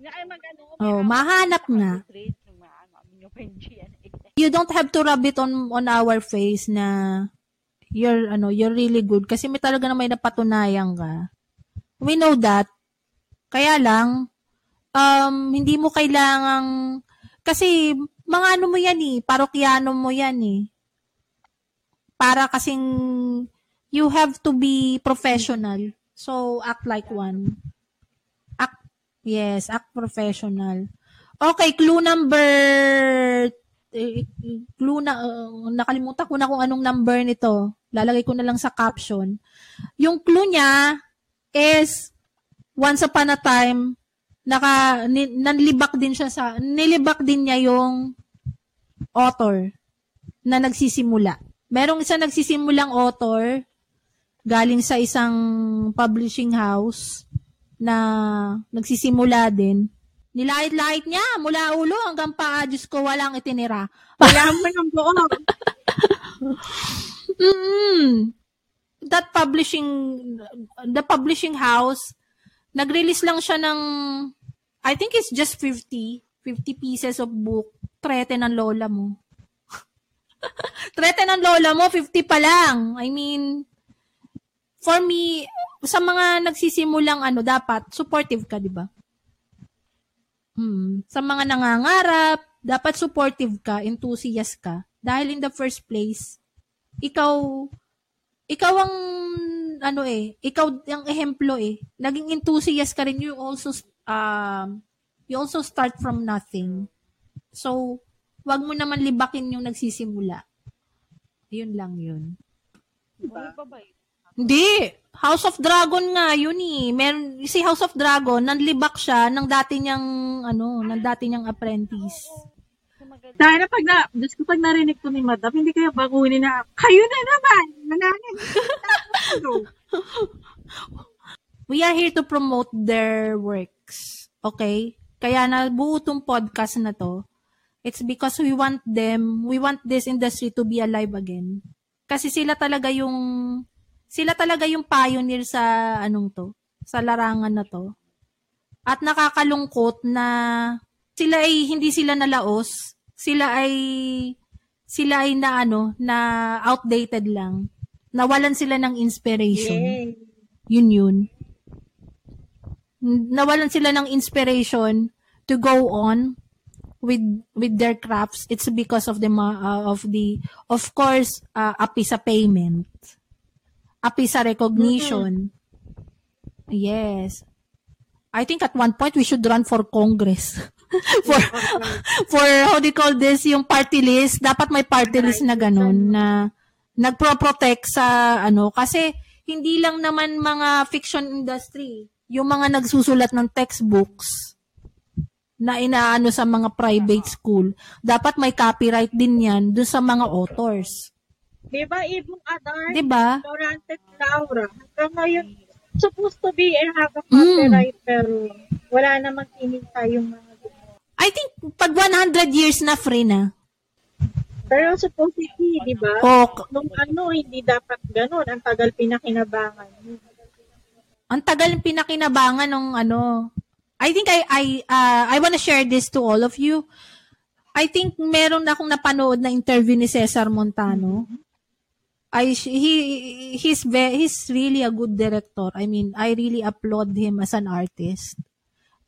Nga ay mag-ano. Oh, mahanap mga ano. You don't have to rub it on on our face na you're ano, you're really good kasi may talaga na may napatunayan ka. We know that. Kaya lang um hindi mo kailangang kasi mga ano mo yan eh, parokyano mo yan eh. Para kasing you have to be professional. So act like one. Act yes, act professional. Okay, clue number eh, clue na uh, nakalimutan ko na kung anong number nito. Lalagay ko na lang sa caption. Yung clue niya is once upon a time naka nanlibak din siya sa nilibak din niya yung author na nagsisimula. Merong isa nagsisimulang author galing sa isang publishing house na nagsisimula din Nilait-lait niya mula ulo hanggang paa. Diyos ko, walang itinira. Wala mo ng buo. mm That publishing, the publishing house, nag-release lang siya ng, I think it's just 50, 50 pieces of book. Trete ng lola mo. Trete ng lola mo, 50 pa lang. I mean, for me, sa mga nagsisimulang ano, dapat supportive ka, di ba? Hmm. Sa mga nangangarap, dapat supportive ka, enthusiast ka. Dahil in the first place, ikaw, ikaw ang, ano eh, ikaw ang ehemplo eh. Naging enthusiast ka rin, you also, um, you also start from nothing. So, wag mo naman libakin yung nagsisimula. Yun lang yun. Diba? pa ba yun? Hindi. House of Dragon nga, yun eh. Meron, si House of Dragon, nanlibak siya ng dati niyang, ano, ng dati niyang apprentice. Sana pag na, Diyos ko pag narinig ko ni Madam, hindi kaya baguhin na, kayo na naman! Mananin! We are here to promote their works. Okay? Kaya nabuo tong podcast na to. It's because we want them, we want this industry to be alive again. Kasi sila talaga yung sila talaga yung pioneer sa anong to, sa larangan na to. At nakakalungkot na sila ay hindi sila nalaos, sila ay sila ay na ano, na outdated lang. Nawalan sila ng inspiration. Yay. Yun yun. Nawalan sila ng inspiration to go on with with their crafts. It's because of the uh, of the of course uh, a piece of payment api sa recognition. Mm-hmm. Yes. I think at one point we should run for Congress. for for how do you call this yung party list dapat may party list na ganun na nagpro-protect sa ano kasi hindi lang naman mga fiction industry yung mga nagsusulat ng textbooks na inaano sa mga private school dapat may copyright din yan dun sa mga authors Di ba, Ibong Adar? Di ba? Laurantes Laura. Hanggang ngayon, supposed to be and have a copyright, mm. pero wala namang inita yung mga I think pag 100 years na free na. Pero supposedly, di ba? Oh, Nung ano, hindi dapat ganun. Ang tagal pinakinabangan. Ang tagal pinakinabangan ng ano. I think I I uh, I want to share this to all of you. I think meron na akong napanood na interview ni Cesar Montano. Mm-hmm I he he's very, he's really a good director. I mean, I really applaud him as an artist.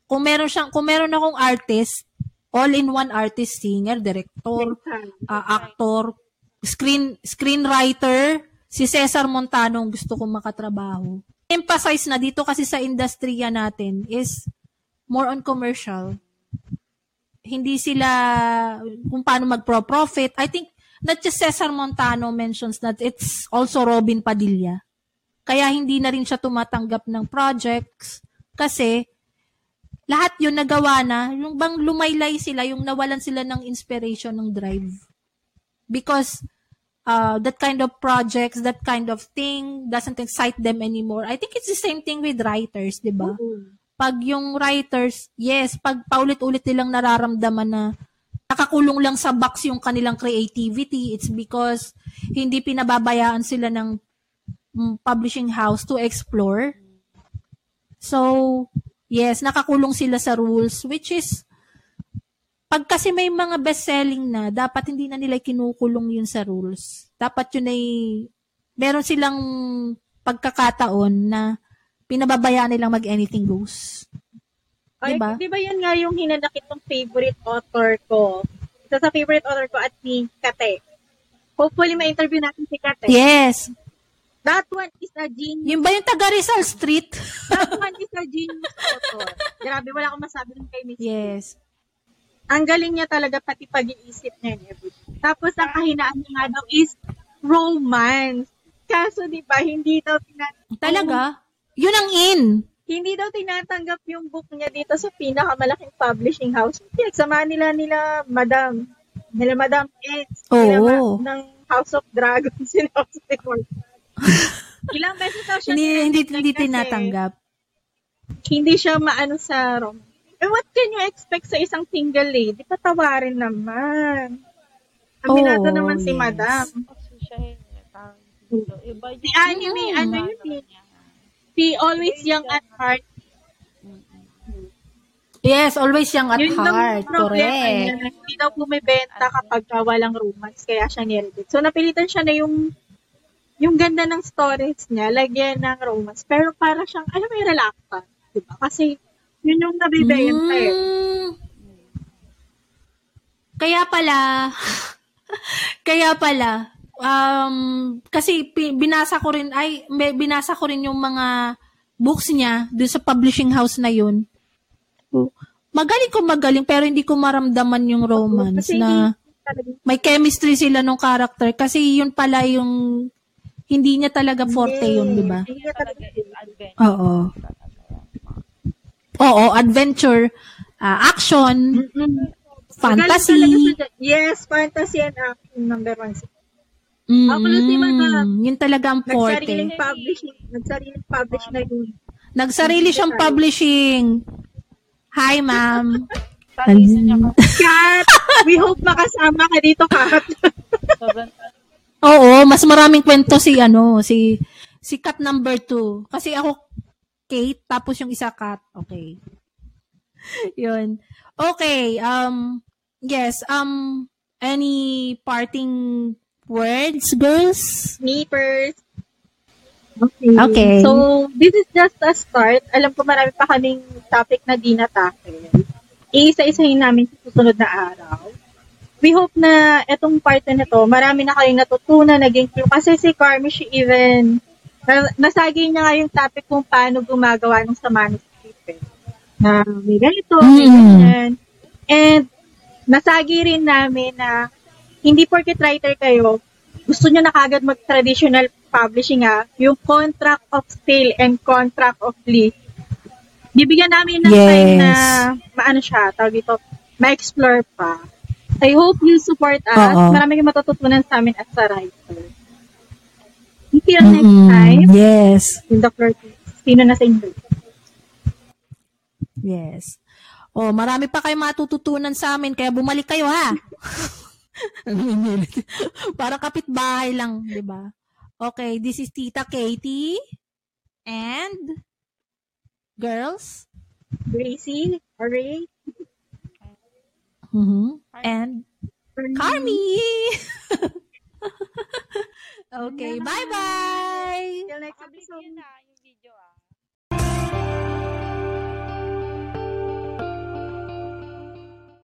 Kung meron siyang kung meron akong artist, all-in-one artist, singer, director, uh, actor, screen screenwriter, si Cesar Montano gusto kong makatrabaho. Emphasize na dito kasi sa industriya natin is more on commercial. Hindi sila kung paano mag-pro-profit. I think not just Cesar Montano mentions that it's also Robin Padilla. Kaya hindi na rin siya tumatanggap ng projects kasi lahat yun nagawa na, yung bang lumaylay sila, yung nawalan sila ng inspiration, ng drive. Because uh, that kind of projects, that kind of thing doesn't excite them anymore. I think it's the same thing with writers, di ba? Pag yung writers, yes, pag paulit-ulit nilang nararamdaman na nakakulong lang sa box yung kanilang creativity. It's because hindi pinababayaan sila ng mm, publishing house to explore. So, yes, nakakulong sila sa rules, which is, pag kasi may mga best-selling na, dapat hindi na nila kinukulong yun sa rules. Dapat yun ay meron silang pagkakataon na pinababayaan nilang mag anything goes. Ay, Diba? Di ba yun nga yung hinanakit ng favorite author ko? Isa sa favorite author ko at ni Kate. Hopefully, ma-interview natin si Kate. Yes. That one is a genius. Yung ba yung taga Rizal Street? That one is a genius author. Grabe, wala akong masabi ng kay Miss. yes. Ang galing niya talaga, pati pag-iisip niya and everything. Tapos, ang kahinaan niya nga daw is romance. Kaso, di ba, hindi daw tina- Talaga? Yun ang in. Hindi daw tinatanggap yung book niya dito sa pinakamalaking publishing house. Pinagsamahan nila nila Madam, nila Madam Eds, nila Oo. ma- ng House of Dragons, sila House of. Ilang beses daw siya Hindi, hindi, hindi tinatanggap. Hindi siya maano sa rom. Eh, what can you expect sa isang single lady? Patawarin naman. Aminado Oo, naman si yes. Madam. Kasi siya eh. tawag dito. Iba yung Si anime, ano yun eh. Si Always Young at Heart. Yes, always young at Yun lang heart. problema Correct. niya. Hindi daw bumibenta kapag ka walang romance. Kaya siya niredit. So, napilitan siya na yung yung ganda ng stories niya, lagyan ng romance. Pero para siyang, alam mo yung reluctant. Diba? Kasi, yun yung nabibenta eh. Mm. Kaya pala, kaya pala, um, kasi binasa ko rin, ay, may- binasa ko rin yung mga books niya doon sa publishing house na yun. Magaling ko magaling, pero hindi ko maramdaman yung romance Kasi na may chemistry sila nung character kasi yun pala yung hindi niya talaga forte yun, di ba? Hindi niya talaga. Oo. Oo, adventure, ah, action, Mm-mm. fantasy. Dyan. Yes, fantasy and action number one. Mm, Ako na si Madam. Yun talaga ang forte. Nagsariling publishing. Nagsariling publish na yun. Nagsarili siyang publishing. Hi, ma'am. Kat, we hope makasama ka dito, Kat. Oo, mas maraming kwento si ano, si si cat number two. Kasi ako Kate, tapos yung isa cat. Okay. Yun. Okay, um yes, um any parting words, girls? Sneakers. Okay. Okay. So, this is just a start. Alam ko marami pa kaming topic na di natakil. Iisa-isahin namin sa susunod na araw. We hope na itong part na to, marami na kayong natutunan, naging clue. Kasi si Carmi, she even, na- nasagi niya nga yung topic kung paano gumagawa ng sa manuscript. eh. Na may ganito, may Mm. ganyan. And, nasagi rin namin na hindi porket writer kayo, gusto nyo na kagad mag-traditional publishing ha, yung contract of sale and contract of lease. Bibigyan namin ng time Yes. na maano siya, tawag dito, ma-explore pa. I hope you support us. Oo. Marami kayong matututunan sa amin as a writer. Until next Mm-mm. time, Yes. in the floor, sino na sa inyo? Yes. Oh, marami pa kayong matututunan sa amin, kaya bumalik kayo ha. Para kapitbahay lang, di ba? Okay, this is Tita Katie and girls Gracie, Ray, mhm, and Carmi. Okay, bye-bye. Till next episode.